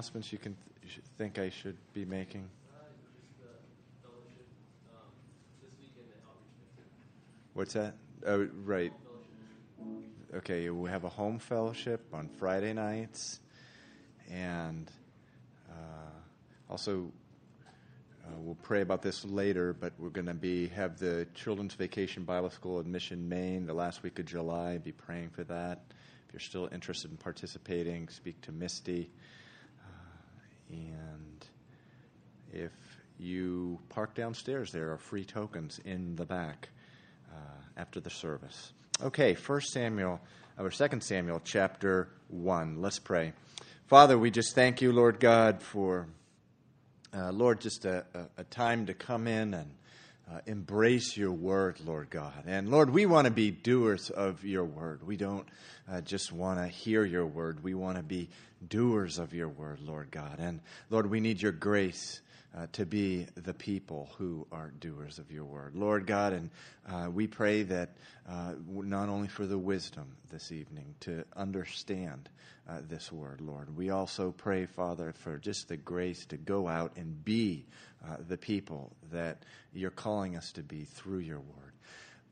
announcements you can you think I should be making? What's that? Oh, right. Okay, we have a home fellowship on Friday nights, and uh, also uh, we'll pray about this later. But we're going to be have the Children's Vacation Bible School in Mission, Maine, the last week of July. Be praying for that. If you're still interested in participating, speak to Misty. And if you park downstairs, there are free tokens in the back uh, after the service. Okay, First Samuel, or Second Samuel, chapter one. Let's pray. Father, we just thank you, Lord God, for uh, Lord, just a, a, a, time to come in and uh, embrace your word, Lord God. And Lord, we want to be doers of your word. We don't uh, just want to hear your word. We want to be doers of your word, Lord God. And Lord, we need your grace. Uh, to be the people who are doers of your word. Lord God, and uh, we pray that uh, not only for the wisdom this evening to understand uh, this word, Lord, we also pray, Father, for just the grace to go out and be uh, the people that you're calling us to be through your word.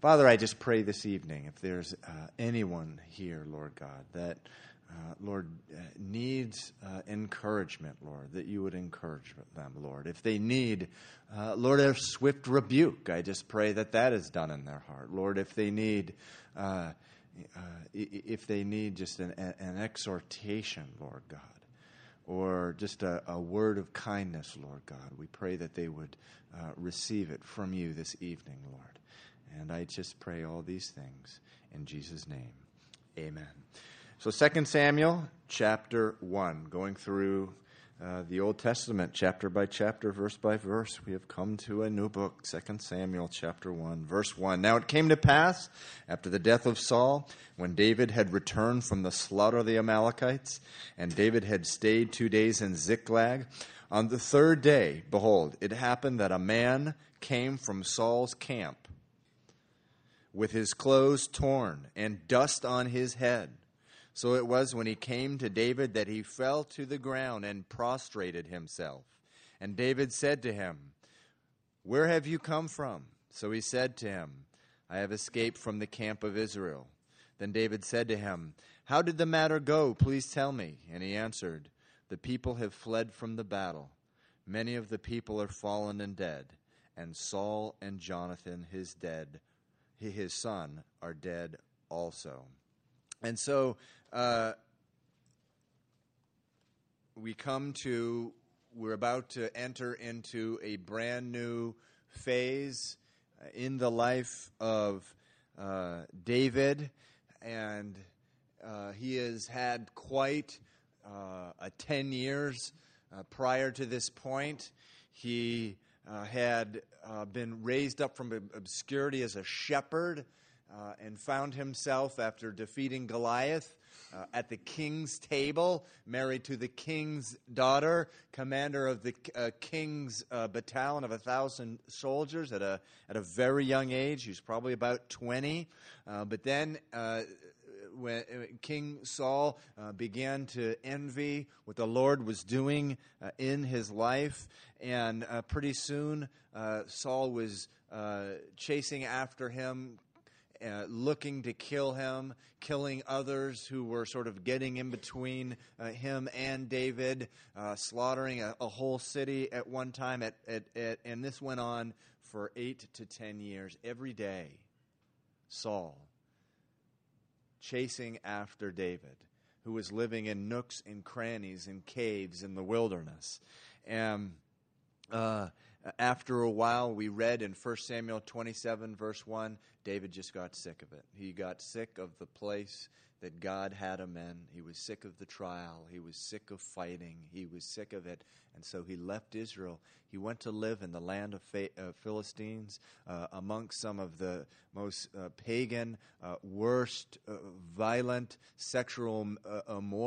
Father, I just pray this evening if there's uh, anyone here, Lord God, that uh, Lord, uh, needs uh, encouragement, Lord, that you would encourage them, Lord. If they need, uh, Lord, a swift rebuke, I just pray that that is done in their heart. Lord, if they need, uh, uh, if they need just an, an, exhortation, Lord God, or just a, a, word of kindness, Lord God, we pray that they would receive it from you this evening, Lord. And I just pray all these things in Jesus' name. Amen. So, 2 Samuel chapter 1, going through uh, the Old Testament chapter by chapter, verse by verse, we have come to a new book, 2 Samuel chapter 1, verse 1. Now it came to pass, after the death of Saul, when David had returned from the slaughter of the Amalekites, and David had stayed two days in Ziklag, on the third day, behold, it happened that a man came from Saul's camp with his clothes torn and dust on his head. So it was when he came to David that he fell to the ground and prostrated himself. And David said to him, Where have you come from? So he said to him, I have escaped from the camp of Israel. Then David said to him, How did the matter go? Please tell me. And he answered, The people have fled from the battle. Many of the people are fallen and dead, and Saul and Jonathan, his dead, his son, are dead also. And so uh, we come to, we're about to enter into a brand new phase uh, in the life of uh, David, and uh, he has had quite uh, a 10 years prior to this point. He had been raised up from obscurity as a shepherd and found himself after defeating Goliath uh, at the king's table, married to the king's daughter, commander of the uh, king's uh, battalion of a thousand soldiers at a, at a very young age. He was probably about 20. Uh, but then uh, when uh, King Saul uh, began to envy what the Lord was doing uh, in his life, and uh, pretty soon Saul was chasing after him, uh, looking to kill him, killing others who were sort of getting in between uh, him and David, uh, slaughtering a, a, whole city at one time. At, at, at, and this went on for eight to ten years. Every day, Saul chasing after David, who was living in nooks and crannies and caves in the wilderness. And uh, after a while, we read in 1 Samuel 27, verse 1, David just got sick of it. He got sick of the place that God had him in. He was sick of the trial. He was sick of fighting. He was sick of it. And so he left Israel. He went to live in the land of uh, Philistines uh, amongst some of the most uh, pagan, uh, worst, uh, violent, sexual, uh, immoral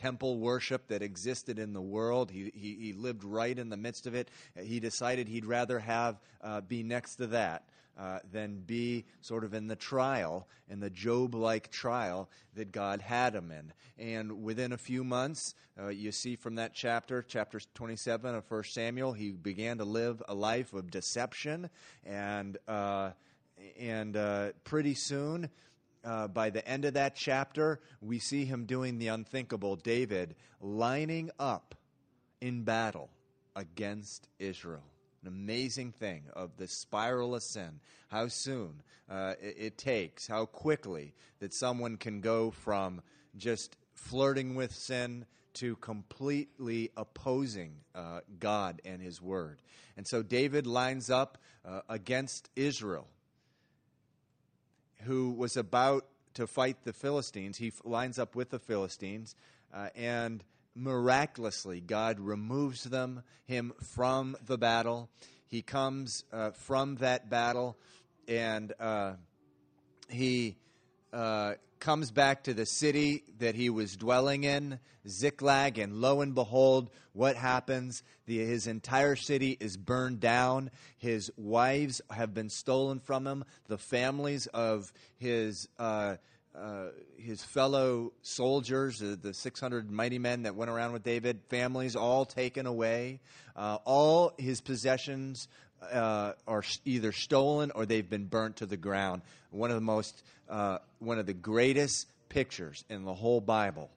temple worship that existed in the world. He, he, he, lived right in the midst of it. He decided he'd rather have uh, be next to that uh, than be sort of in the trial, in the Job like trial that God had him in. And within a few months, uh, you see from that chapter, chapter 27 of 1 Samuel, he began to live a life of deception. And, uh, and uh, pretty soon, uh, by the end of that chapter, we see him doing the unthinkable. David lining up in battle against Israel an amazing thing of the spiral of sin, how soon uh, it, it, takes, how quickly that someone can go from just flirting with sin to completely opposing uh, God and His Word. And so David lines up uh, against Israel, who was about to fight the Philistines. He lines up with the Philistines uh, and miraculously, God removes them, him from the battle. He comes uh, from that battle and uh, he uh, comes back to the city that he was dwelling in, Ziklag, and lo and behold, what happens? The, his entire city is burned down. His wives have been stolen from him. The families of his uh, uh, his fellow soldiers, the 600 mighty men that went around with David, families all taken away. Uh, all his possessions uh, are either stolen or they've been burnt to the ground. One of the most, uh, one of the greatest pictures in the whole Bible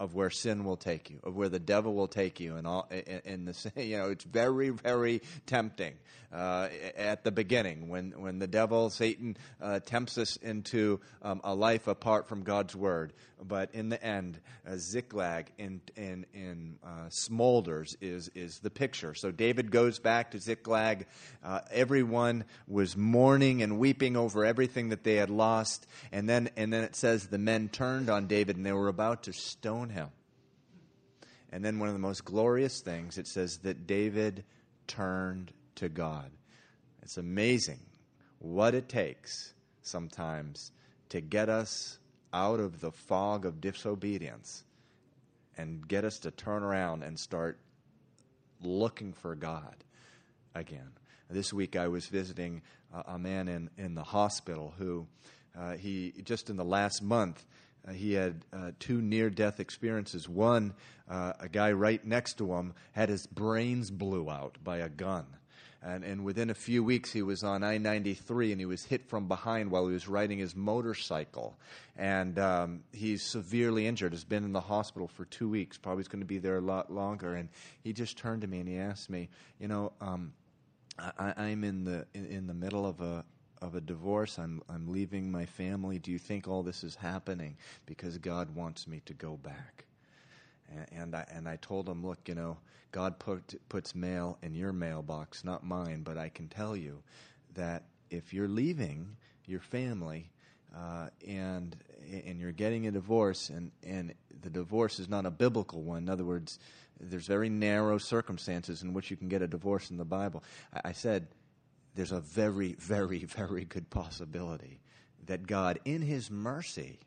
of where sin will take you, of where the devil will take you, and all. In the you know, it's very, very tempting uh, at the beginning when when the devil, Satan, uh, tempts us into um, a life apart from God's word. But in the end, uh, Ziklag in in in uh, smolders is is the picture. So David goes back to Ziklag. Uh, everyone was mourning and weeping over everything that they had lost, and then and then it says the men turned on David and they were about to stone him. And then one of the most glorious things, it says that David turned to God. It's amazing what it takes sometimes to get us out of the fog of disobedience and get us to turn around and start looking for God again. This week I was visiting a man in, in the hospital who uh, he just in the last month uh, he had uh, two near death experiences. One, uh, a guy right next to him had his brains blew out by a gun. And, and within a few weeks, he was on I 93 and he was hit from behind while he was riding his motorcycle. And um, he's severely injured, has been in the hospital for two weeks, probably is going to be there a lot longer. And he just turned to me and he asked me, You know, um, I, am in the in, in the middle of a of a divorce. I'm, I'm leaving my family. Do you think all this is happening because God wants me to go back? And, I, and I told him, look, you know, God put, puts mail in your mailbox, not mine, but I can tell you that if you're leaving your family, uh, and and you're getting a divorce, and, and the divorce is not a biblical one. In other words, there's very narrow circumstances in which you can get a divorce in the Bible. I, I said, there's a very, very, very good possibility that God, in His mercy,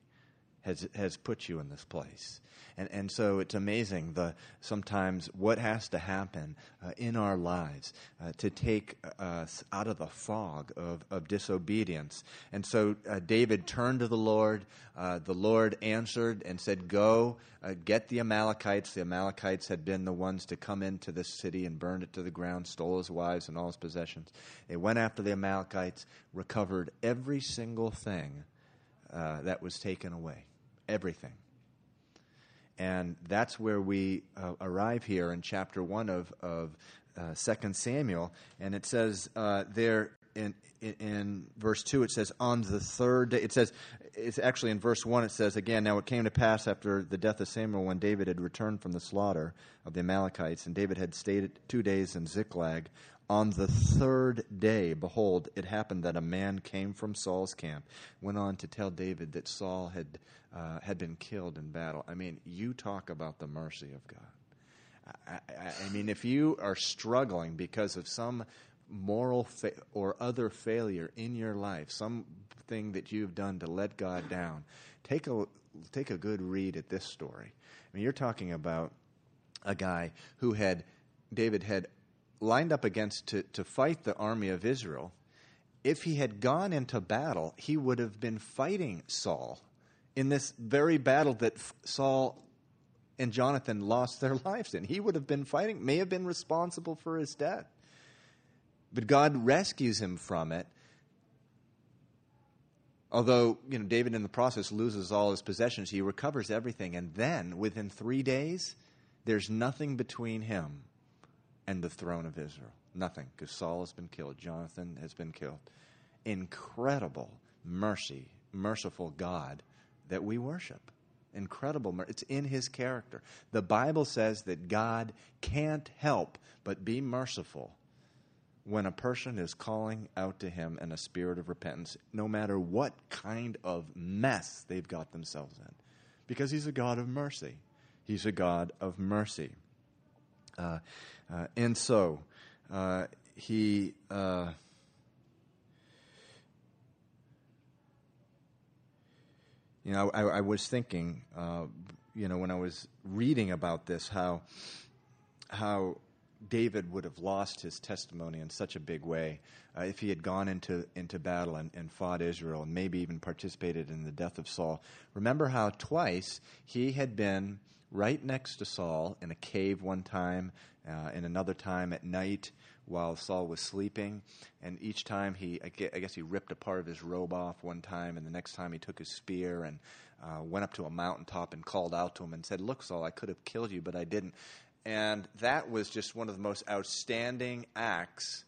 has has put you in this place. And and so it's amazing the sometimes what has to happen uh, in our lives uh, to take us out of the fog of, of disobedience. And so uh, David turned to the Lord. Uh, the Lord answered and said, "Go uh, get the Amalekites." The Amalekites had been the ones to come into this city and burned it to the ground, stole his wives and all his possessions. They went after the Amalekites, recovered every single thing uh, that was taken away everything. And that's where we uh, arrive here in chapter 1 of, of uh, 2 Samuel. And it says uh, there in, in, in, verse 2, it says, on the third day. It says, it's actually in verse 1, it says, again, now it came to pass after the death of Samuel when David had returned from the slaughter of the Amalekites, and David had stayed two days in Ziklag on the third day, behold, it happened that a man came from Saul's camp, went on to tell David that Saul had, uh, had been killed in battle. I mean, you talk about the mercy of God. I, I, I mean, if you are struggling because of some moral fa- or other failure in your life, something that you've done to let God down, take a take a good read at this story. I mean, you're talking about a guy who had, David had lined up against to, to fight the army of Israel. If he had gone into battle, he would have been fighting Saul in this very battle that Saul and Jonathan lost their lives in. He would have been fighting, may have been responsible for his death. But God rescues him from it. Although, you know, David in the process loses all his possessions, he recovers everything. And then, within three days, there's nothing between him and the throne of Israel. Nothing, because Saul has been killed, Jonathan has been killed. Incredible mercy, merciful God that we worship. Incredible. It's in his character. The Bible says that God can't help but be merciful when a person is calling out to him in a spirit of repentance, no matter what kind of mess they've got themselves in, because he's a God of mercy. He's a God of mercy. Uh, uh, and so, uh, he. Uh, you know, I, I was thinking, uh, you know, when I was reading about this, how how David would have lost his testimony in such a big way uh, if he had gone into, into battle and, and fought Israel and maybe even participated in the death of Saul. Remember how twice he had been right next to Saul in a cave one time, uh, and another time at night while Saul was sleeping. And each time he, I guess he ripped a part of his robe off one time, and the next time he took his spear and uh, went up to a mountaintop and called out to him and said, Look, Saul, I could have killed you, but I didn't. And that was just one of the most outstanding acts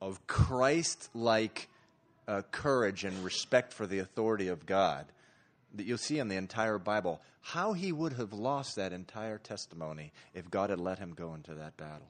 of Christ like uh, courage and respect for the authority of God that you'll see in the entire Bible. How he would have lost that entire testimony if God had let him go into that battle.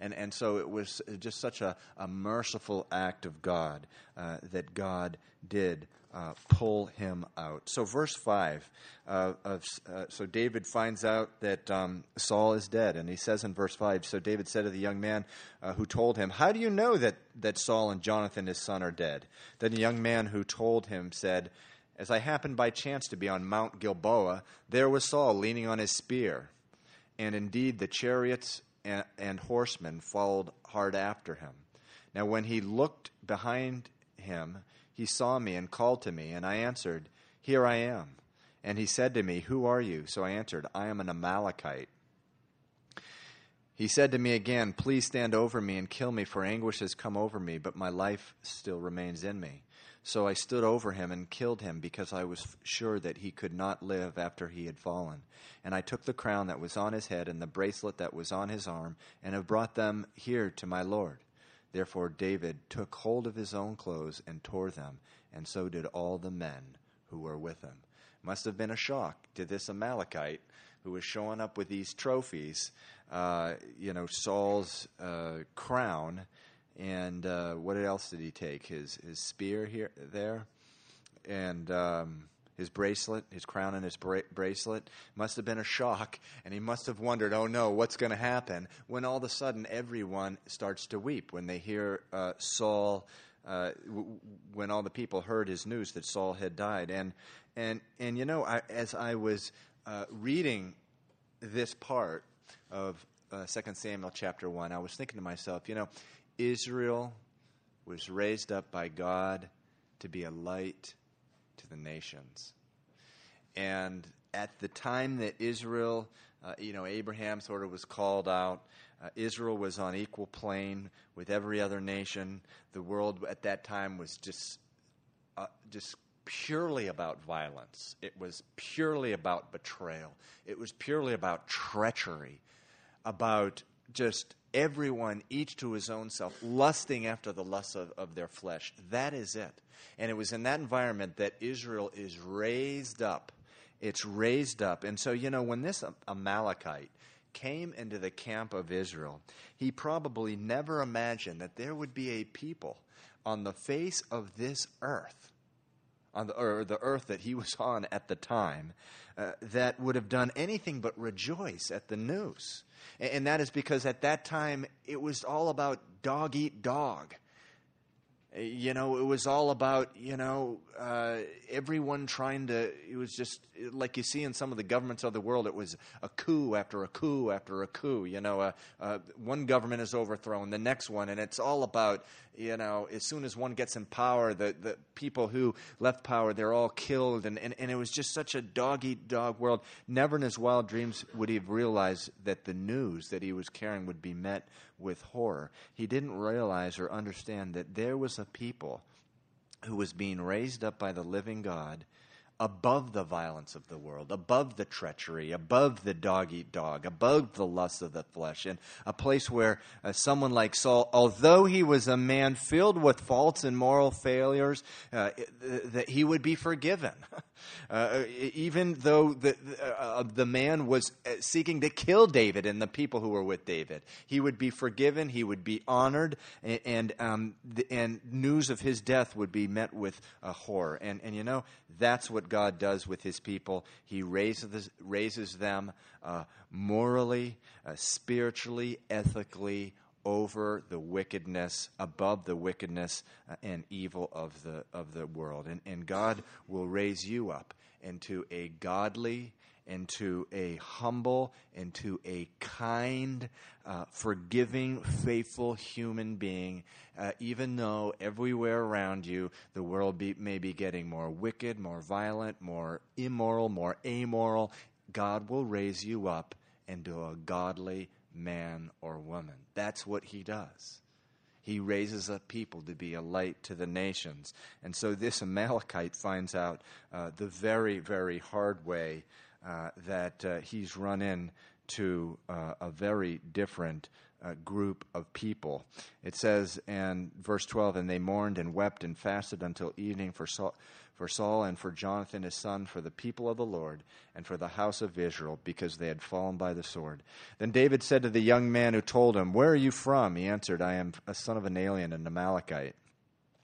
And, and so it was just such a, a merciful act of God uh, that God did uh, pull him out. So, verse 5 uh, of, so David finds out that um, Saul is dead, and he says in verse 5 So David said to the young man uh, who told him, How do you know that, that Saul and Jonathan his son are dead? Then the young man who told him said, As I happened by chance to be on Mount Gilboa, there was Saul leaning on his spear. And indeed, the chariots and, and horsemen followed hard after him. Now, when he looked behind him, he saw me and called to me, and I answered, Here I am. And he said to me, Who are you? So I answered, I am an Amalekite. He said to me again, Please stand over me and kill me, for anguish has come over me, but my life still remains in me. So I stood over him and killed him, because I was sure that he could not live after he had fallen. And I took the crown that was on his head and the bracelet that was on his arm, and have brought them here to my Lord. Therefore David took hold of his own clothes and tore them, and so did all the men who were with him. Must have been a shock to this Amalekite who was showing up with these trophies, uh, you know, Saul's uh, crown, and uh, what else did he take? His his spear here there, and um, his bracelet, his crown and his bra- bracelet must have been a shock, and he must have wondered, oh no, what's going to happen? When all of a sudden everyone starts to weep when they hear uh, Saul, uh, w- when all the people heard his news that Saul had died. And, and, and you know, I, as I was uh, reading this part of uh, 2 Samuel chapter 1, I was thinking to myself, you know, Israel was raised up by God to be a light to the nations. And at the time that Israel, uh, you know, Abraham sort of was called out, uh, Israel was on equal plane with every other nation. The world at that time was just, uh, just purely about violence. It was purely about betrayal. It was purely about treachery, about just everyone, each to his own self, lusting after the lusts of, of their flesh. That is it. And it was in that environment that Israel is raised up. It's raised up. And so, you know, when this Amalekite came into the camp of Israel, he probably never imagined that there would be a people on the face of this earth on the, or the earth that he was on at the time, uh, that would have done anything but rejoice at the news. And, that is because at that time it was all about dog eat dog. You know, it was all about, you know, uh, everyone trying to, it was just, like you see in some of the governments of the world, it was a coup after a coup after a coup. You know, uh, uh, one government is overthrown, the next one, and it's all about you know, as soon as one gets in power, the, the people who left power, they're all killed. And, and, and it was just such a dog eat dog world. Never in his wild dreams would he have realized that the news that he was carrying would be met with horror. He didn't realize or understand that there was a people who was being raised up by the living God above the violence of the world, above the treachery, above the dog eat dog, above the lust of the flesh, and a place where uh, someone like Saul, although he was a man filled with faults and moral failures, uh, that he would be forgiven. Uh, even though the, uh, the man was uh, seeking to kill David and the people who were with David, he would be forgiven, he would be honored, and, and, um, the, and news of his death would be met with a horror. And, and you know, that's what God does with his people. He raises, raises them uh, morally, uh, spiritually, ethically, over the wickedness, above the wickedness uh, and evil of the, of the world. And, and God will raise you up into a godly, into a humble, into a kind, uh, forgiving, faithful human being, uh, even though everywhere around you the world be, may be getting more wicked, more violent, more immoral, more amoral. God will raise you up into a godly, man or woman. That's what he does. He raises up people to be a light to the nations. And so this Amalekite finds out uh, the very, very hard way uh, that uh, he's run into uh, a very different uh, group of people. It says in verse 12, and they mourned and wept and fasted until evening for for Saul and for Jonathan his son, for the people of the Lord, and for the house of Israel, because they had fallen by the sword. Then David said to the young man who told him, Where are you from? He answered, I am a son of an alien, an Amalekite.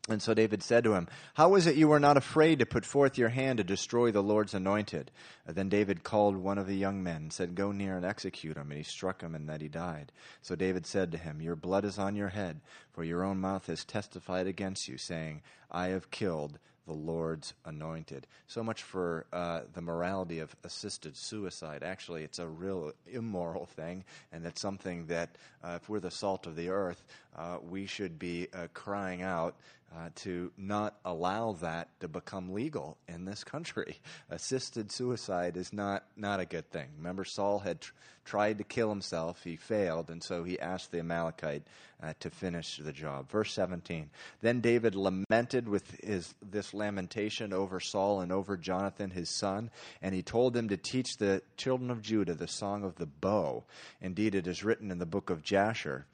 And so David said to him, How is it you were not afraid to put forth your hand to destroy the Lord's anointed? Then David called one of the young men and said, Go near and execute him. And he struck him, and that he died. So David said to him, Your blood is on your head, for your own mouth has testified against you, saying, I have killed the Lord's anointed. So much for uh, the morality of assisted suicide. Actually, it's a real immoral thing, and it's something that, uh, if we're the salt of the earth, uh, we should be uh, crying out uh, to not allow that to become legal in this country. Assisted suicide is not, not a good thing. Remember, Saul had tr- tried to kill himself, he failed, and so he asked the Amalekite uh, to finish the job. Verse 17 Then David lamented with his, this lamentation over Saul and over Jonathan, his son, and he told them to teach the children of Judah the song of the bow. Indeed, it is written in the book of Jasher.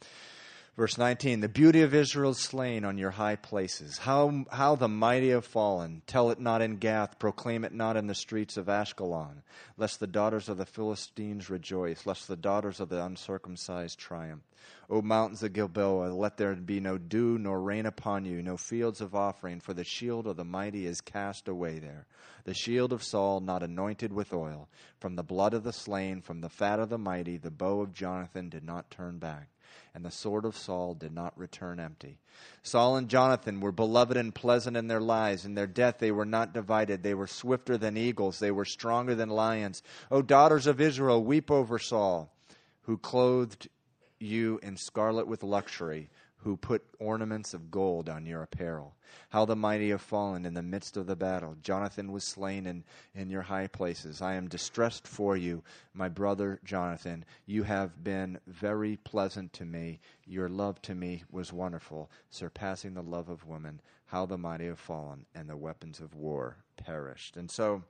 Verse 19, the beauty of Israel is slain on your high places. How, how the mighty have fallen. Tell it not in Gath, proclaim it not in the streets of Ashkelon, lest the daughters of the Philistines rejoice, lest the daughters of the uncircumcised triumph. O mountains of Gilboa, let there be no dew nor rain upon you, no fields of offering, for the shield of the mighty is cast away there. The shield of Saul not anointed with oil. From the blood of the slain, from the fat of the mighty, the bow of Jonathan did not turn back and the sword of Saul did not return empty. Saul and Jonathan were beloved and pleasant in their lives. In their death, they were not divided. They were swifter than eagles. They were stronger than lions. O daughters of Israel, weep over Saul, who clothed you in scarlet with luxury who put ornaments of gold on your apparel. How the mighty have fallen in the midst of the battle. Jonathan was slain in, in your high places. I am distressed for you, my brother Jonathan. You have been very pleasant to me. Your love to me was wonderful, surpassing the love of women. How the mighty have fallen, and the weapons of war perished. And so,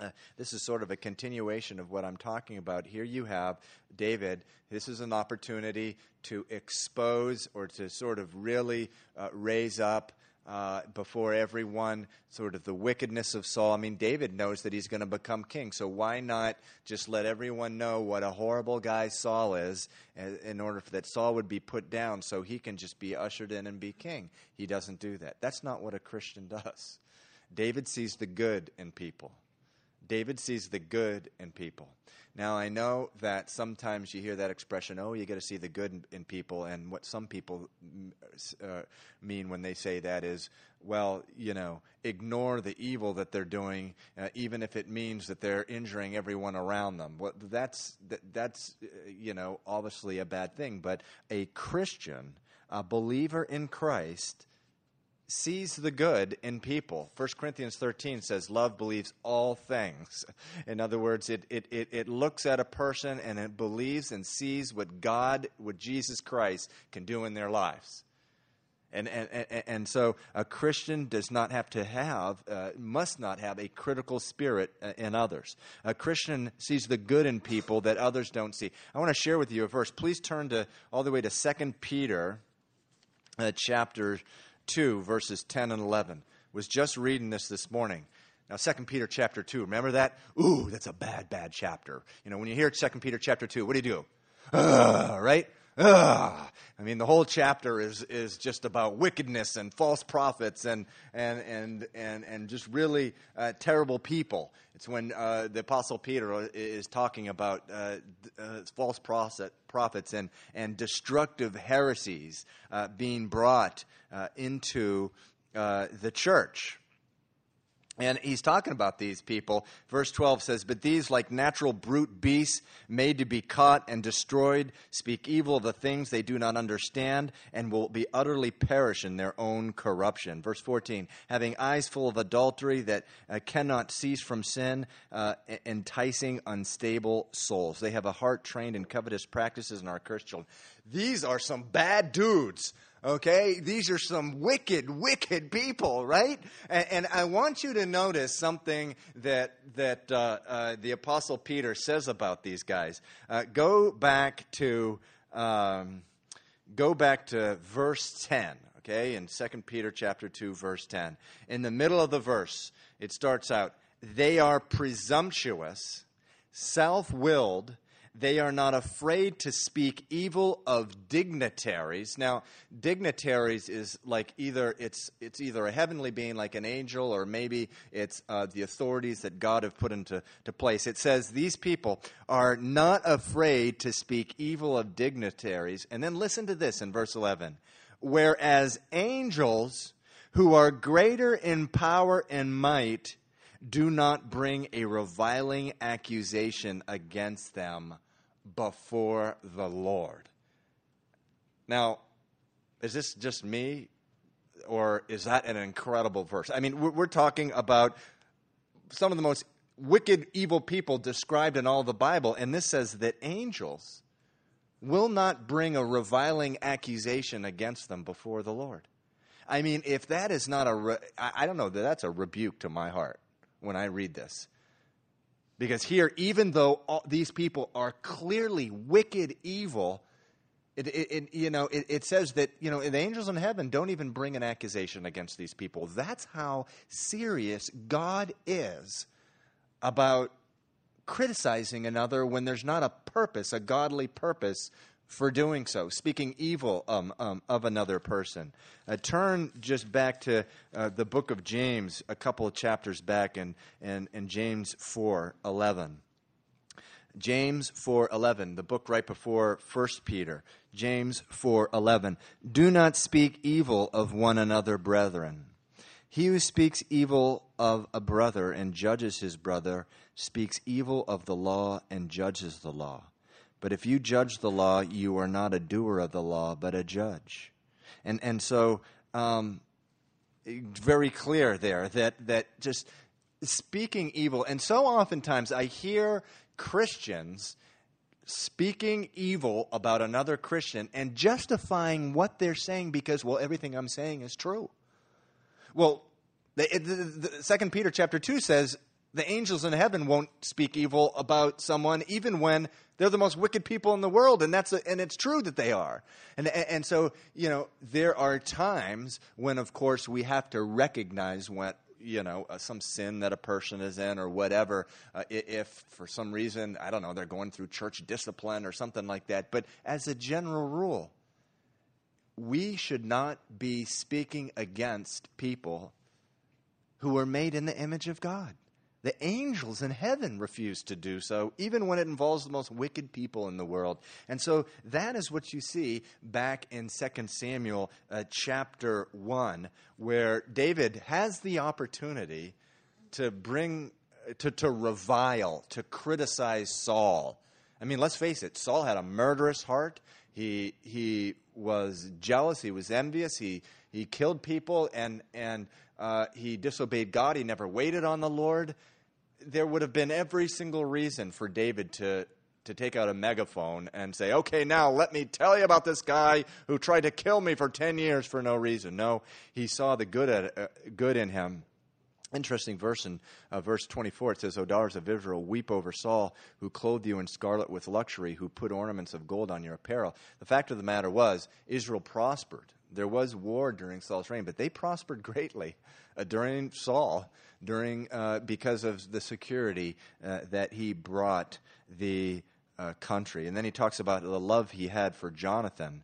uh, this is sort of a continuation of what I'm talking about. Here you have David. This is an opportunity to expose or to sort of really uh, raise up uh, before everyone sort of the wickedness of Saul. I mean, David knows that he's going to become king, so why not just let everyone know what a horrible guy Saul is uh, in order for that Saul would be put down so he can just be ushered in and be king? He doesn't do that. That's not what a Christian does. David sees the good in people. David sees the good in people. Now, I know that sometimes you hear that expression, oh, you got to see the good in, in, people. And what some people uh, mean when they say that is, well, you know, ignore the evil that they're doing, uh, even if it means that they're injuring everyone around them. Well, that's, that, that's uh, you know, obviously a bad thing. But a Christian, a believer in Christ, sees the good in people. 1 Corinthians 13 says, Love believes all things. In other words, it, it, it, it, looks at a person and it believes and sees what God, what Jesus Christ can do in their lives. And, and, and, so a Christian does not have to have, uh, must not have a critical spirit uh, in others. A Christian sees the good in people that others don't see. I want to share with you a verse. Please turn to all the way to 2 Peter uh, chapter 2, verses 10 and 11. Was just reading this this morning. Now, 2 Peter chapter 2, remember that? Ooh, that's a bad, bad chapter. You know, when you hear 2 Peter chapter 2, what do you do? Ugh, right? Ugh. I mean, the whole chapter is, is just about wickedness and false prophets and, and, and, and, and just really uh, terrible people. It's when uh, the Apostle Peter is talking about uh, uh false prophets and, and destructive heresies uh, being brought uh, into the church. And he's talking about these people. Verse 12 says, But these, like natural brute beasts, made to be caught and destroyed, speak evil of the things they do not understand, and will be utterly perish in their own corruption. Verse 14, having eyes full of adultery that uh, cannot cease from sin, uh, enticing unstable souls. They have a heart trained in covetous practices and are cursed children. These are some bad dudes. Okay? These are some wicked, wicked people, right? And, and I want you to notice something that, that uh, uh, the Apostle Peter says about these guys. Uh, go back to. Um, go back to verse 10 okay in 2 peter chapter 2 verse 10 in the middle of the verse it starts out they are presumptuous self-willed they are not afraid to speak evil of dignitaries. Now, dignitaries is like either it's it's either a heavenly being like an angel, or maybe it's uh, the authorities that God have put into to place. It says these people are not afraid to speak evil of dignitaries. And then listen to this in verse eleven. Whereas angels who are greater in power and might do not bring a reviling accusation against them before the Lord. Now, is this just me, or is that an incredible verse? I mean, we're, talking about some of the most wicked, evil people described in all the Bible, and this says that angels will not bring a reviling accusation against them before the Lord. I mean, if that is not a, re- I don't know, that's a rebuke to my heart when I read this. Because here, even though these people are clearly wicked, evil, it, it, it you know, it, says that you know the angels in heaven don't even bring an accusation against these people. That's how serious God is about criticizing another when there's not a purpose, a godly purpose for doing so, speaking evil um, um, of another person. Uh, turn just back to uh, the book of James, a couple of chapters back, in, in, in James 4 11. James 4:11, the book right before 1 Peter. James 4:11. Do not speak evil of one another, brethren. He who speaks evil of a brother and judges his brother speaks evil of the law and judges the law. But if you judge the law, you are not a doer of the law, but a judge. And, and so, um, very clear there that, that just speaking evil, and so oftentimes I hear Christians speaking evil about another Christian and justifying what they're saying because, well, everything I'm saying is true. Well, the, the, the, Second Peter chapter two says the angels in heaven won't speak evil about someone even when they're the most wicked people in the world and that's a, and it's true that they are. And, and so you know there are times when of course we have to recognize what you know uh, some sin that a person is in or whatever uh, if for some reason i don't know they're going through church discipline or something like that. But as a general rule we should not be speaking against people who are made in the image of god The angels in heaven refuse to do so, even when it involves the most wicked people in the world. And so that is what you see back in 2 Samuel uh, chapter 1, where David has the opportunity to bring, to, to revile, to criticize Saul. I mean, let's face it, Saul had a murderous heart. He, he was jealous, he was envious, he, he killed people, and, and uh, he disobeyed God. He never waited on the Lord there would have been every single reason for David to, to take out a megaphone and say, okay, now let me tell you about this guy who tried to kill me for 10 years for no reason. No, he saw the good, at, uh, good in him. Interesting verse in uh, verse 24. It says, O daughters of Israel, weep over Saul, who clothed you in scarlet with luxury, who put ornaments of gold on your apparel. The fact of the matter was, Israel prospered. There was war during Saul's reign, but they prospered greatly uh, during Saul, during uh, because of the security uh, that he brought the uh, country. And then he talks about the love he had for Jonathan.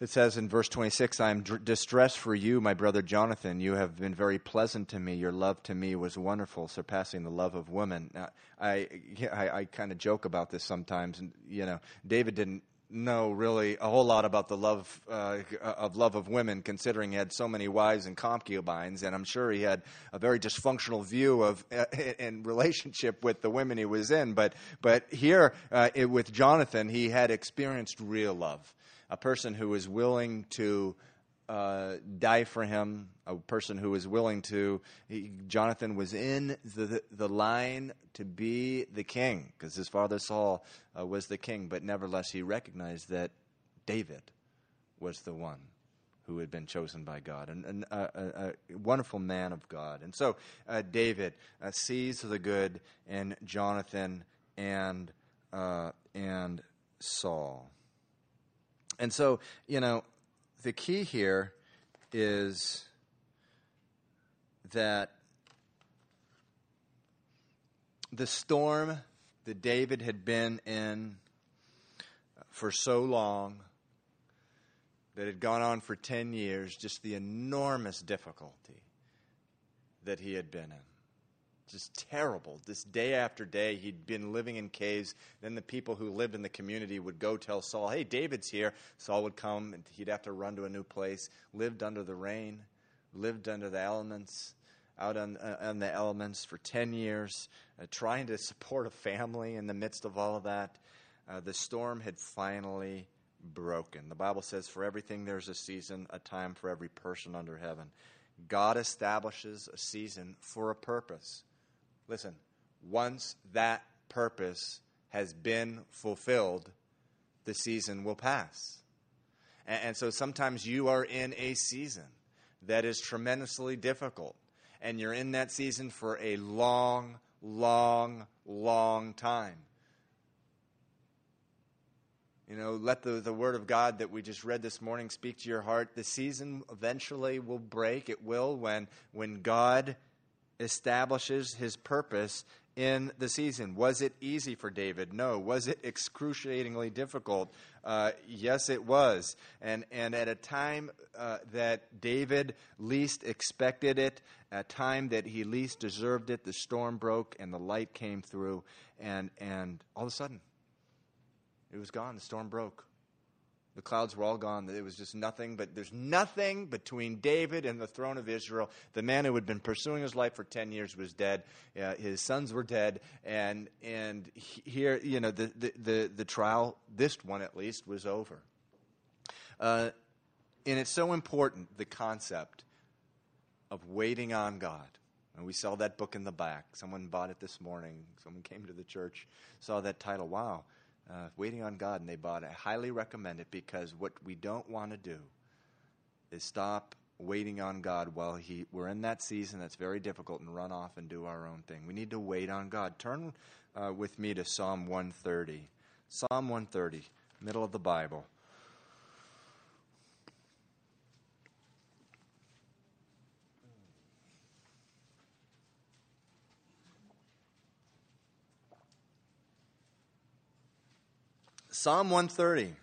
It says in verse 26, I am d- distressed for you, my brother Jonathan. You have been very pleasant to me. Your love to me was wonderful, surpassing the love of women. Now, I, I, I kind of joke about this sometimes. And, you know, David didn't know really a whole lot about the love uh, of love of women, considering he had so many wives and concubines, and I'm sure he had a very dysfunctional view of uh, in relationship with the women he was in. But but here uh, it, with Jonathan, he had experienced real love, a person who was willing to uh, die for him, a person who was willing to. He, Jonathan was in the, the line to be the king because his father Saul uh, was the king, but nevertheless he recognized that David was the one who had been chosen by God, and, and uh, a, a, wonderful man of God. And so uh, David uh, sees the good in Jonathan and uh, and Saul. And so, you know, the key here is that the storm that David had been in for so long, that had gone on for 10 years, just the enormous difficulty that he had been in just terrible. This day after day, he'd been living in caves. Then the people who lived in the community would go tell Saul, hey, David's here. Saul would come, and he'd have to run to a new place. Lived under the rain, lived under the elements, out on, uh, on the elements for 10 years, uh, trying to support a family in the midst of all of that. Uh, the storm had finally broken. The Bible says, for everything there's a season, a time for every person under heaven. God establishes a season for a purpose. Listen, once that purpose has been fulfilled, the season will pass. And, and, so sometimes you are in a season that is tremendously difficult, and you're in that season for a long, long, long time. You know, let the, the word of God that we just read this morning speak to your heart. The season eventually will break. It will when, when God establishes his purpose in the season. Was it easy for David? No. Was it excruciatingly difficult? Uh, yes, it was. And, and at a time uh, that David least expected it, a time that he least deserved it, the storm broke and the light came through, and, and all of a sudden, it was gone. The storm broke. The clouds were all gone. It was just nothing, but there's nothing between David and the throne of Israel. The man who had been pursuing his life for 10 years was dead. Uh, his sons were dead. And, and here, you know, the, the, the, the trial, this one at least, was over. Uh, and it's so important, the concept of waiting on God. And we saw that book in the back. Someone bought it this morning. Someone came to the church, saw that title. Wow uh, Waiting on God, and they bought it. I highly recommend it because what we don't want to do is stop waiting on God while he, we're in that season that's very difficult and run off and do our own thing. We need to wait on God. Turn uh, with me to Psalm 130. Psalm 130, middle of the Bible. Psalm 130,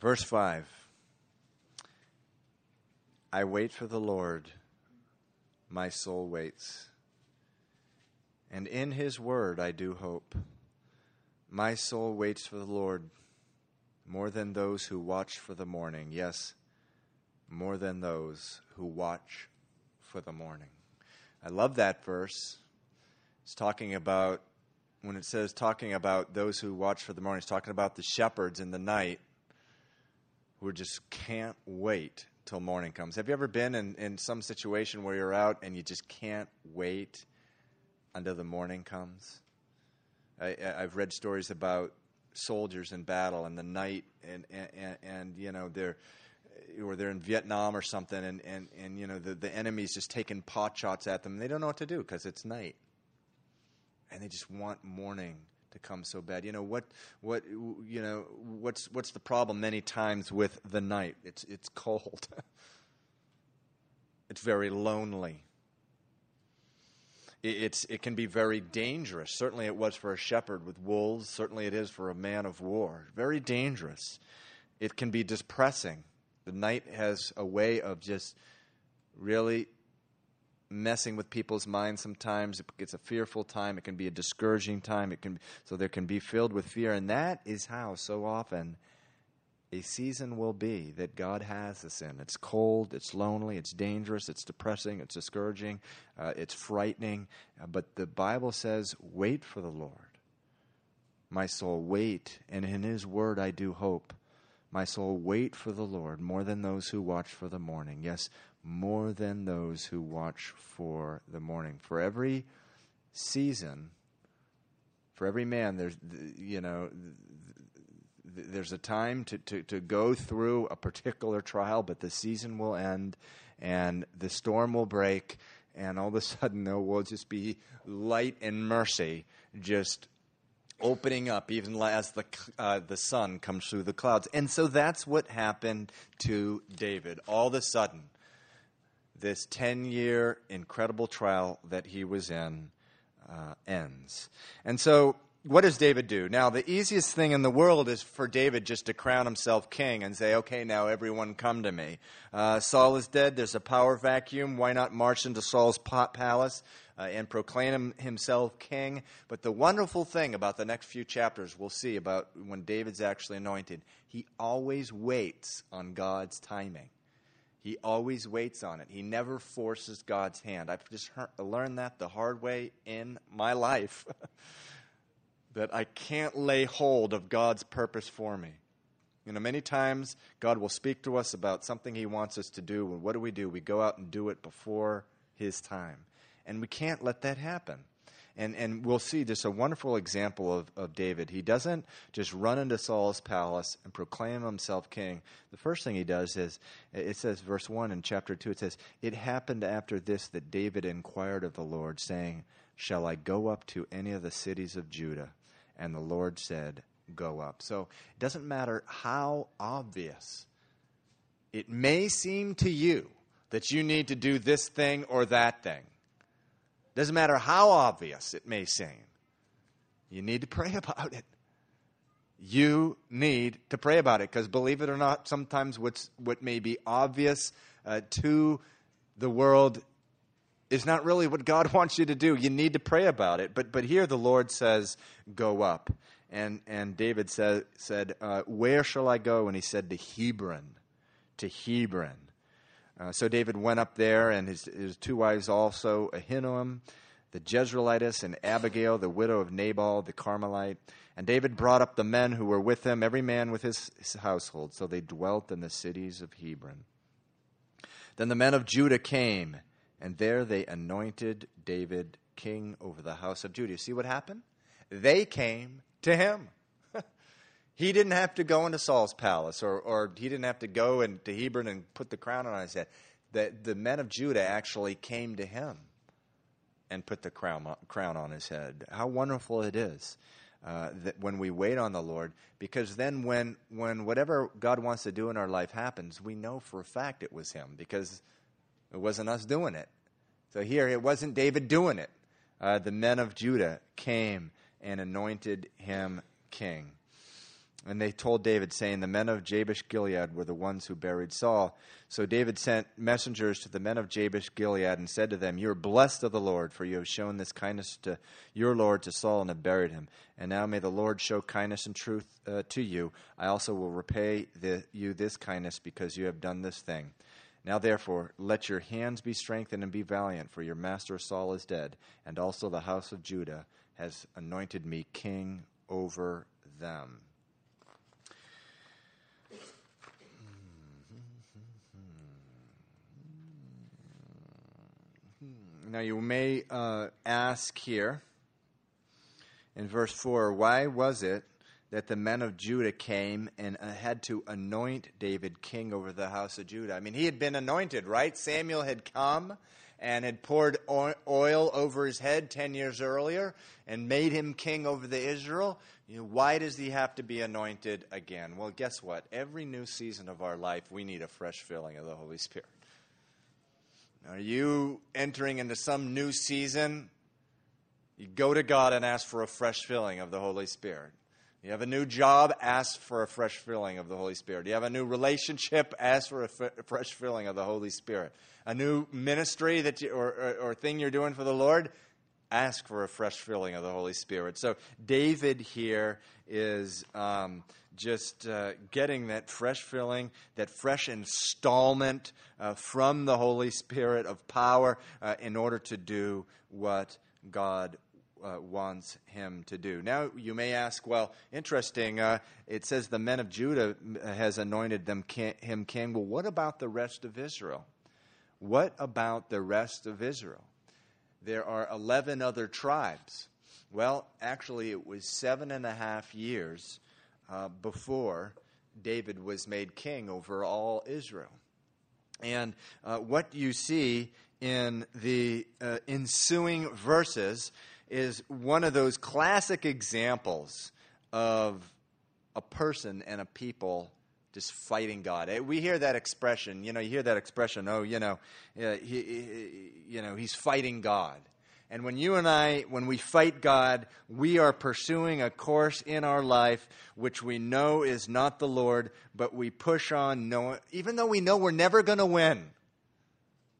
verse 5. I wait for the Lord. my soul waits. And in his word I do hope. My soul waits for the Lord more than those who watch for the morning. Yes, more than those who watch for the morning. I love that verse. It's talking about, when it says talking about those who watch for the morning, it's talking about the shepherds in the night who just can't wait till morning comes. Have you ever been in, in some situation where you're out and you just can't wait until the morning comes? I, I've read stories about soldiers in battle in the night, and, and, and you know, they're or they're in Vietnam or something, and, and, and you know the, the enemy's just taking pot shots at them. And they don't know what to do because it's night, and they just want morning to come so bad. You know what? What you know? What's what's the problem? Many times with the night, it's it's cold. it's very lonely. it's it can be very dangerous. Certainly, it was for a shepherd with wolves. Certainly, it is for a man of war. Very dangerous. It can be depressing. The night has a way of just really messing with people's minds sometimes. It's a fearful time. It can be a discouraging time. It can so there can be filled with fear, and that is how so often a season will be that God has us in. It's cold, it's lonely, it's dangerous, it's depressing, it's discouraging, uh, it's frightening. Uh, but the Bible says, "Wait for the Lord." My soul, wait, and in His word I do hope. My soul, wait for the Lord more than those who watch for the morning. Yes, more than those who watch for the morning. For every season, for every man, there's, you know, there's a time to, to, to go through a particular trial, but the season will end and the storm will break, and all of a sudden there will just be light and mercy just opening up even as the, uh, the sun comes through the clouds. And so that's what happened to David. All of a sudden, this 10 year incredible trial that he was in uh, ends. And so, what does David do? Now, the easiest thing in the world is for David just to crown himself king and say, okay, now everyone come to me. Uh, Saul is dead. There's a power vacuum. Why not march into Saul's palace? Uh, and proclaim him, himself king. But the wonderful thing about the next few chapters we'll see about when David's actually anointed, he always waits on God's timing. He always waits on it. He never forces God's hand. I've just learned that the hard way in my life. that I can't lay hold of God's purpose for me. You know, many times God will speak to us about something He wants us to do, and what do we do? We go out and do it before His time. And we can't let that happen. And, and we'll see just a wonderful example of, of David. He doesn't just run into Saul's palace and proclaim himself king. The first thing he does is, it says, verse 1 in chapter 2, it says, It happened after this that David inquired of the Lord, saying, Shall I go up to any of the cities of Judah? And the Lord said, Go up. So it doesn't matter how obvious it may seem to you that you need to do this thing or that thing. Doesn't matter how obvious it may seem. You need to pray about it. You need to pray about it because, believe it or not, sometimes what's, what may be obvious uh, to the world is not really what God wants you to do. You need to pray about it. But, but here the Lord says, Go up. And, and David said, said uh, Where shall I go? And he said, To Hebron. To Hebron. Uh, so David went up there, and his, his two wives also, Ahinoam, the Jezreelitess, and Abigail, the widow of Nabal, the Carmelite. And David brought up the men who were with him, every man with his, his household. So they dwelt in the cities of Hebron. Then the men of Judah came, and there they anointed David king over the house of Judah. You see what happened? They came to him. He didn't have to go into Saul's palace, or, or he didn't have to go into Hebron and put the crown on his head. The, the men of Judah actually came to him and put the crown, crown on his head. How wonderful it is uh, that when we wait on the Lord, because then when, when whatever God wants to do in our life happens, we know for a fact it was him, because it wasn't us doing it. So here, it wasn't David doing it. Uh, the men of Judah came and anointed him king. And they told David, saying, The men of Jabesh Gilead were the ones who buried Saul. So David sent messengers to the men of Jabesh Gilead and said to them, You are blessed of the Lord, for you have shown this kindness to your Lord to Saul and have buried him. And now may the Lord show kindness and truth uh, to you. I also will repay the, you this kindness because you have done this thing. Now, therefore, let your hands be strengthened and be valiant, for your master Saul is dead, and also the house of Judah has anointed me king over them. Now, you may uh, ask here in verse 4 why was it that the men of Judah came and uh, had to anoint David king over the house of Judah? I mean, he had been anointed, right? Samuel had come and had poured oil over his head 10 years earlier and made him king over the Israel. You know, why does he have to be anointed again? Well, guess what? Every new season of our life, we need a fresh filling of the Holy Spirit. Are you entering into some new season? You go to God and ask for a fresh filling of the Holy Spirit. You have a new job, ask for a fresh filling of the Holy Spirit. You have a new relationship, ask for a fresh filling of the Holy Spirit. A new ministry that you, or, or, or thing you're doing for the Lord, ask for a fresh filling of the Holy Spirit. So David here is um, just uh, getting that fresh filling, that fresh installment uh, from the Holy Spirit of power uh, in order to do what God uh, wants him to do. Now, you may ask, well, interesting, uh, it says the men of Judah has anointed them him king. Well, what about the rest of Israel? What about the rest of Israel? There are 11 other tribes. Well, actually, it was seven and a half years uh, before David was made king over all Israel. And uh, what you see in the uh, ensuing verses is one of those classic examples of a person and a people just fighting God. Eh, we hear that expression, you know, you hear that expression, oh, you know, he, he, you know, he's fighting God. And when you and I, when we fight God, we are pursuing a course in our life which we know is not the Lord, but we push on, knowing, even though we know we're never going to win.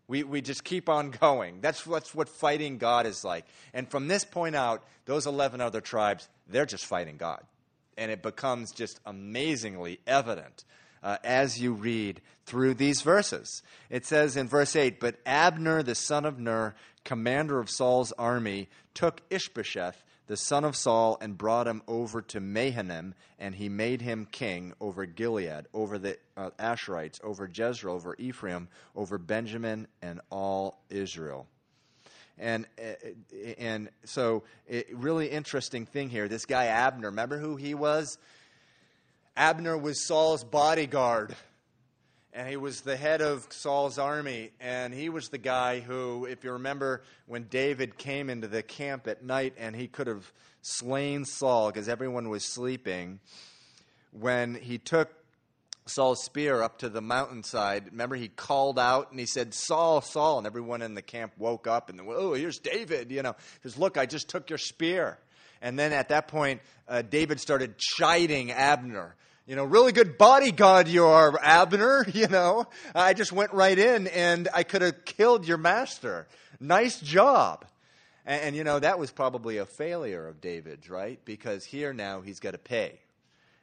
We, we just keep on going. That's, that's what fighting God is like. And from this point out, those 11 other tribes, they're just fighting God. And it becomes just amazingly evident uh, as you read through these verses. It says in verse 8 But Abner, the son of Ner, commander of Saul's army, took Ishbosheth, the son of Saul, and brought him over to Mahanaim, and he made him king over Gilead, over the uh, Ashurites, over Jezreel, over Ephraim, over Benjamin, and all Israel. And uh, and so, it, really interesting thing here. This guy Abner, remember who he was? Abner was Saul's bodyguard and he was the head of Saul's army. And he was the guy who, if you remember, when David came into the camp at night and he could have slain Saul because everyone was sleeping, when he took Saul's spear up to the mountainside, remember he called out and he said, Saul, Saul. And everyone in the camp woke up and, oh, here's David. You know, he says, look, I just took your spear. And then at that point, uh, David started chiding Abner you know, really good bodyguard you are, Abner. You know, I just went right in and I could have killed your master. Nice job. And, and, you know, that was probably a failure of David's, right? Because here now he's got to pay.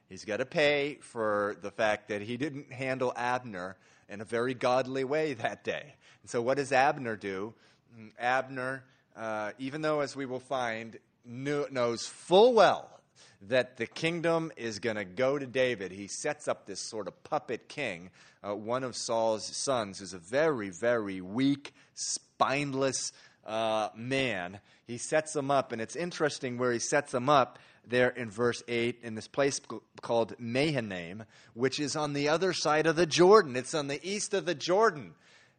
He's got to pay for the fact that he didn't handle Abner in a very godly way that day. And so, what does Abner do? Mm, Abner, uh, even though, as we will find, knew, knows full well that the kingdom is going to go to David, he sets up this sort of puppet king, uh, one of Saul's sons, who's a very, very weak, spineless uh, man. He sets him up, and it's interesting where he sets him up there in verse 8 in this place called Mahanaim, which is on the other side of the Jordan. It's on the east of the Jordan.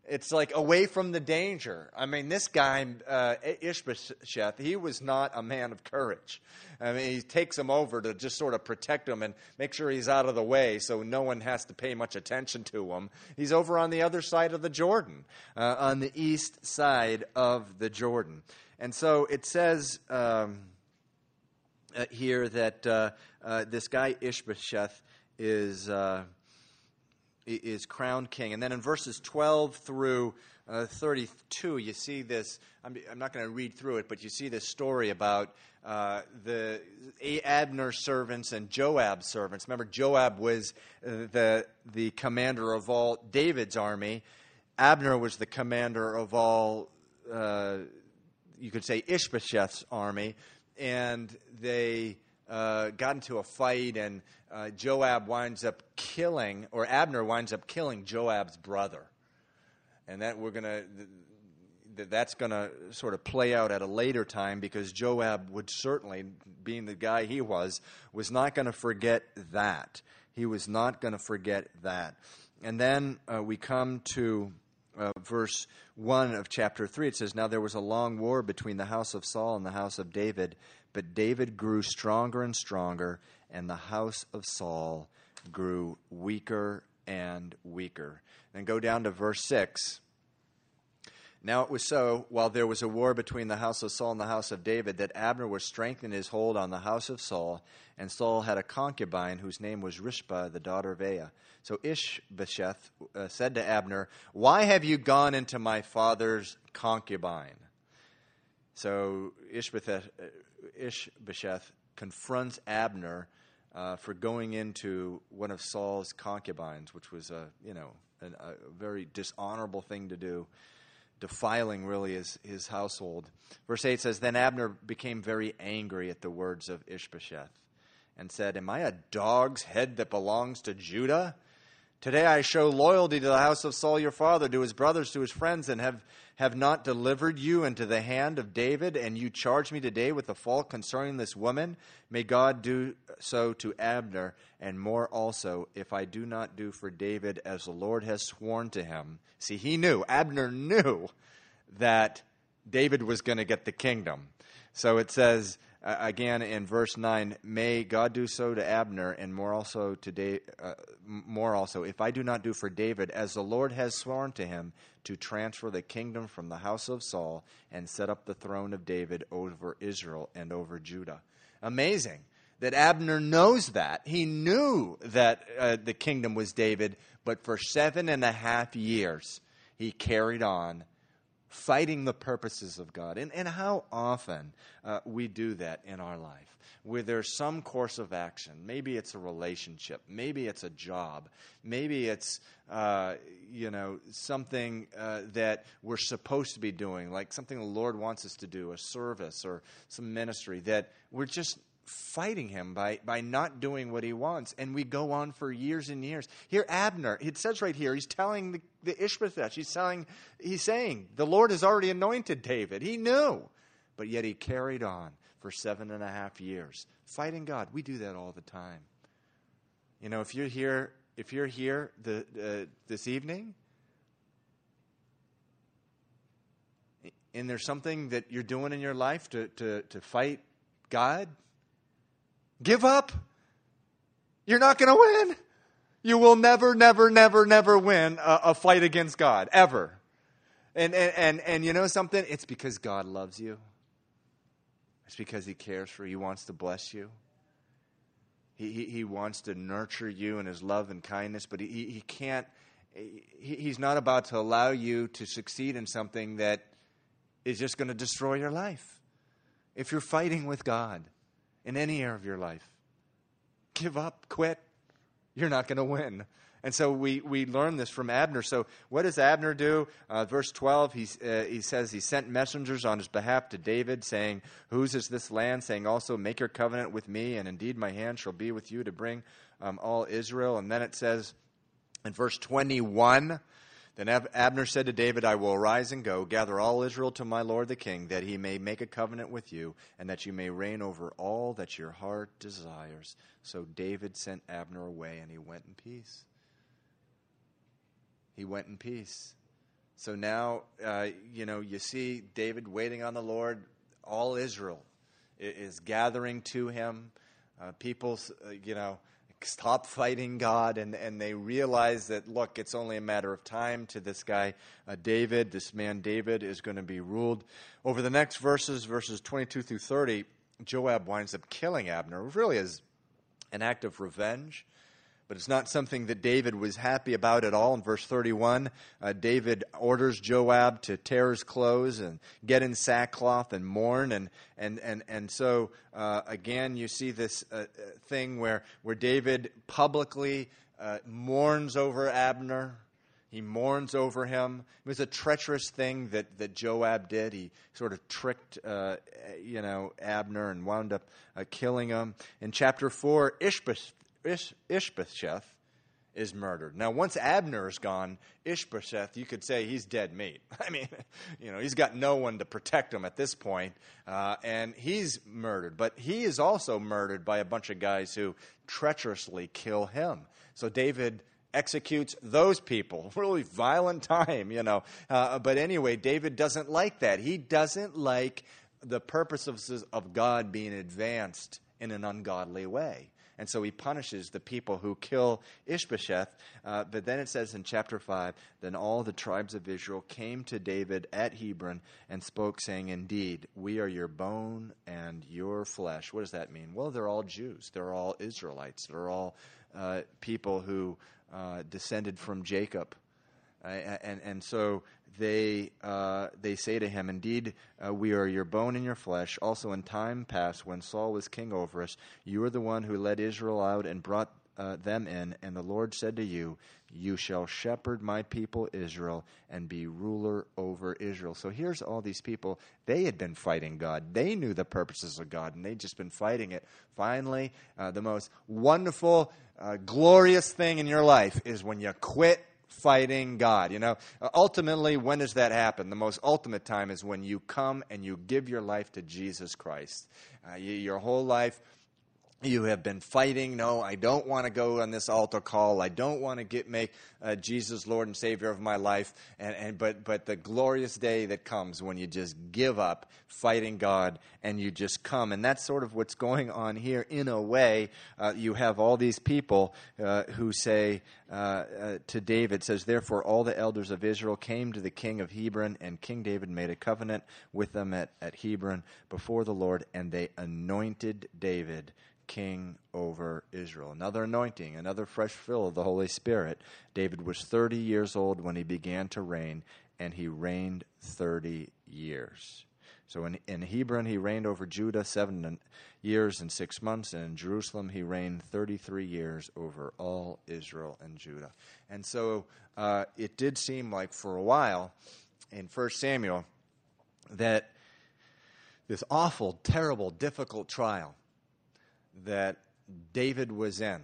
It's like away from the danger. I mean, this guy, uh, Ishbosheth, he was not a man of courage. I mean, he takes him over to just sort of protect him and make sure he's out of the way so no one has to pay much attention to him. He's over on the other side of the Jordan, uh, on the east side of the Jordan. And so it says. Um, uh, here that uh, uh, this guy Ishbosheth is uh, is crowned king, and then in verses 12 through uh, 32, you see this. I'm, I'm not going to read through it, but you see this story about uh, the Abner's servants and Joab's servants. Remember, Joab was the the commander of all David's army. Abner was the commander of all. you could say Ishbosheth's army and they uh, got into a fight, and uh, Joab winds up killing, or Abner winds up killing Joab's brother. And that we're going to. That's going to sort of play out at a later time because Joab would certainly, being the guy he was, was not going to forget that. He was not going to forget that. And then uh, we come to uh, verse 1 of chapter 3, it says, Now there was a long war between the house of Saul and the house of David, but David grew stronger and stronger, and the house of Saul grew weaker and weaker. Then go down to verse 6. Now it was so, while there was a war between the house of Saul and the house of David, that Abner was strengthening his hold on the house of Saul, and Saul had a concubine whose name was Rizpah, the daughter of Aiah. So Ishbosheth uh, said to Abner, Why have you gone into my father's concubine? So Ishbosheth, uh, Ishbosheth confronts Abner uh, for going into one of Saul's concubines, which was a you know an, a very dishonorable thing to do defiling really his, his household. Verse 8 says Then Abner became very angry at the words of Ishbosheth and said, Am I a dog's head that belongs to Judah? Today I show loyalty to the house of Saul your father, to his brothers, to his friends, and have, have not delivered you into the hand of David, and you charge me today with the fault concerning this woman. May God do so to Abner, and more also, if I do not do for David as the Lord has sworn to him. See, he knew, Abner knew that David was going to get the kingdom. So it says, uh, again in verse 9 may god do so to abner and more also to da- uh, more also. If i do not do for david as the lord has sworn to him to transfer the kingdom from the house of saul and set up the throne of david over israel and over judah. Amazing that abner knows that. He knew that uh, the kingdom was david but for seven and a half years he carried on fighting the purposes of God. And, and how often uh, we do that in our life, where there's some course of action. Maybe it's a relationship, maybe it's a job, maybe it's, uh, you know, something uh, that we're supposed to be doing, like something the Lord wants us to do, a service or some ministry, that we're just fighting him by, by not doing what he wants. And we go on for years and years. Here, Abner, it says right here, he's telling the, the Ishbosheth, he's, telling, he's saying, the Lord has already anointed David. He knew. But yet he carried on for seven and a half years, fighting God. We do that all the time. You know, if you're here, if you're here the, uh, this evening, and there's something that you're doing in your life to, to, to fight God, Give up. You're not going to win. You will never, never, never, never win a, a fight against God, ever. And, and, and, and you know something? It's because God loves you. It's because He cares for you. He wants to bless you. He, he, he wants to nurture you in His love and kindness, but He, he can't, he, He's not about to allow you to succeed in something that is just going to destroy your life. If you're fighting with God, in any area of your life. Give up, quit. You're not going to win. And so we, we learn this from Abner. So what does Abner do? Uh, verse 12, he, uh, he says he sent messengers on his behalf to David, saying, Whose is this land? Saying also, Make your covenant with me, and indeed my hand shall be with you to bring um, all Israel. And then it says in verse 21, then Abner said to David, I will arise and go, gather all Israel to my lord the king, that he may make a covenant with you, and that you may reign over all that your heart desires. So David sent Abner away, and he went in peace. He went in peace. So now, uh, you know, you see David waiting on the Lord. All Israel is gathering to him. Uh, people, uh, you know, stop fighting God and, and they realize that, look, it's only a matter of time to this guy, uh, David. This man, David, is going to be ruled. Over the next verses, verses 22 through 30, Joab winds up killing Abner, really as an act of revenge. But it's not something that David was happy about at all. In verse 31, uh, David orders Joab to tear his clothes and get in sackcloth and mourn. And, and, and, and so, uh, again, you see this uh, uh thing where, where David publicly uh, mourns over Abner. He mourns over him. It was a treacherous thing that, that Joab did. He sort of tricked, uh, you know, Abner and wound up uh, killing him. In chapter four, Ishbosheth, Ish, Ishbosheth is murdered. Now, once Abner is gone, Ishbosheth, you could say he's dead meat. I mean, you know, he's got no one to protect him at this point, uh, and he's murdered. But he is also murdered by a bunch of guys who treacherously kill him. So David executes those people. Really violent time, you know. Uh, but anyway, David doesn't like that. He doesn't like the purposes of God being advanced in an ungodly way. And so he punishes the people who kill Ishbosheth. Uh, but then it says in chapter 5 Then all the tribes of Israel came to David at Hebron and spoke, saying, Indeed, we are your bone and your flesh. What does that mean? Well, they're all Jews, they're all Israelites, they're all uh, people who uh, descended from Jacob. And, and so they, uh, they say to him, Indeed, uh, we are your bone and your flesh. Also, in time past, when Saul was king over us, you were the one who led Israel out and brought uh, them in. And the Lord said to you, You shall shepherd my people Israel and be ruler over Israel. So here's all these people. They had been fighting God, they knew the purposes of God, and they'd just been fighting it. Finally, uh, the most wonderful uh, glorious thing in your life is when you quit fighting God. You know, uh, ultimately, when does that happen? The most ultimate time is when you come and you give your life to Jesus Christ. Uh, you, your whole life you have been fighting. No i don't want to go on this altar call. I don't want to get make uh, jesus lord and savior of my life. And, and but but the glorious day that comes when you just give up fighting god and you just come. And that's sort of what's going on here in a way. Uh, you have all these people uh, who say uh, uh, to david says therefore all the elders of israel came to the king of hebron and king david made a covenant with them at, at hebron before the lord and they anointed david king over Israel. Another anointing, another fresh fill of the Holy Spirit. David was 30 years old when he began to reign, and he reigned 30 years. So in, in Hebron, he reigned over Judah seven years and six months, and in Jerusalem, he reigned 33 years over all Israel and Judah. And so uh, it did seem like for a while in 1 Samuel that this awful, terrible, difficult trial that David was in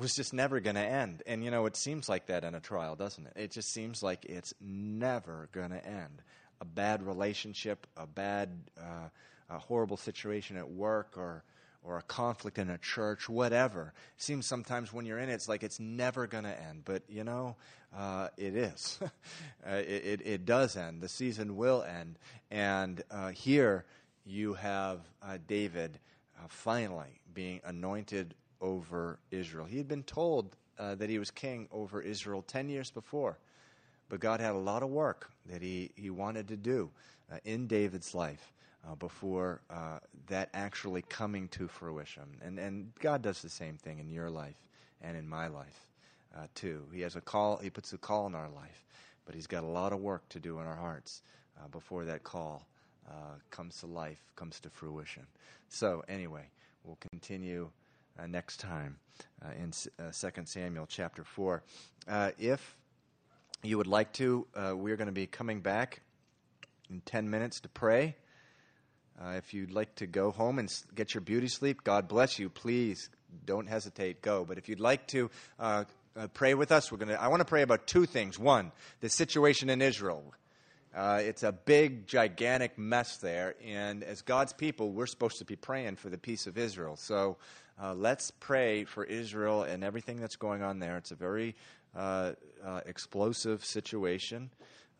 was just never going to end. And, you know, it seems like that in a trial, doesn't it? It just seems like it's never going to end. A bad relationship, a bad, uh, a horrible situation at work, or, or a conflict in a church, whatever. It seems sometimes when you're in it, it's like it's never going to end. But, you know, uh, it is. uh, it, it, it, does end. The season will end. And uh, here you have uh, David finally being anointed over Israel. He had been told uh, that he was king over Israel 10 years before, but God had a lot of work that he, he wanted to do uh, in David's life. Uh, before uh, that actually coming to fruition. And, and God does the same thing in your life and in my life, uh, too. He has a call, He puts a call in our life, but He's got a lot of work to do in our hearts uh, before that call uh, comes to life, comes to fruition. So, anyway, we'll continue uh, next time uh, in uh, 2 Samuel chapter 4. Uh, if you would like to, uh, we're going to be coming back in 10 minutes to pray. if you'd like to go home and get your beauty sleep, God bless you. Please don't hesitate, go. But if you'd like to pray with us, we're to. I want to pray about two things. One, the situation in Israel. Uh, it's a big, gigantic mess there. And as God's people, we're supposed to be praying for the peace of Israel. So uh, let's pray for Israel and everything that's going on there. It's a very uh, uh explosive situation,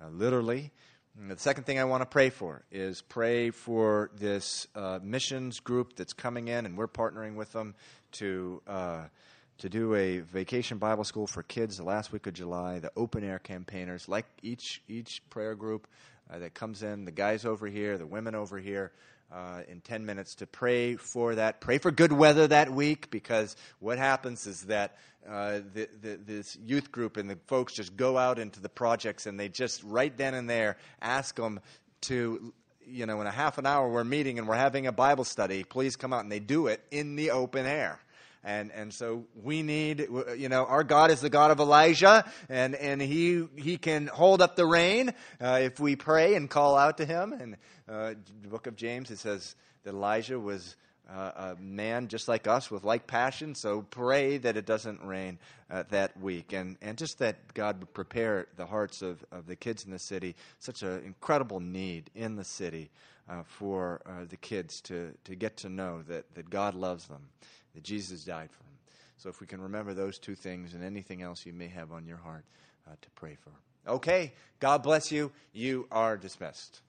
uh, literally. And the second thing I want to pray for is pray for this uh, missions group that's coming in, and we're partnering with them to to do a vacation Bible school for kids the last week of July. The open air campaigners, like each each prayer group uh, that comes in, the guys over here, the women over here, uh, in 10 minutes to pray for that. Pray for good weather that week because what happens is that uh, the, the, this youth group and the folks just go out into the projects and they just right then and there ask them to you know in a half an hour we're meeting and we're having a bible study please come out and they do it in the open air and and so we need you know our God is the God of Elijah and and he he can hold up the rain uh, if we pray and call out to him. And uh, the book of James it says that Elijah was uh, a man just like us with like passion. So pray that it doesn't rain uh, that week. And and just that God would prepare the hearts of, of the kids in the city. Such an incredible need in the city uh, for uh, the kids to to get to know that that God loves them that Jesus died for them. So if we can remember those two things and anything else you may have on your heart uh, to pray for. Okay, God bless you. You are dismissed.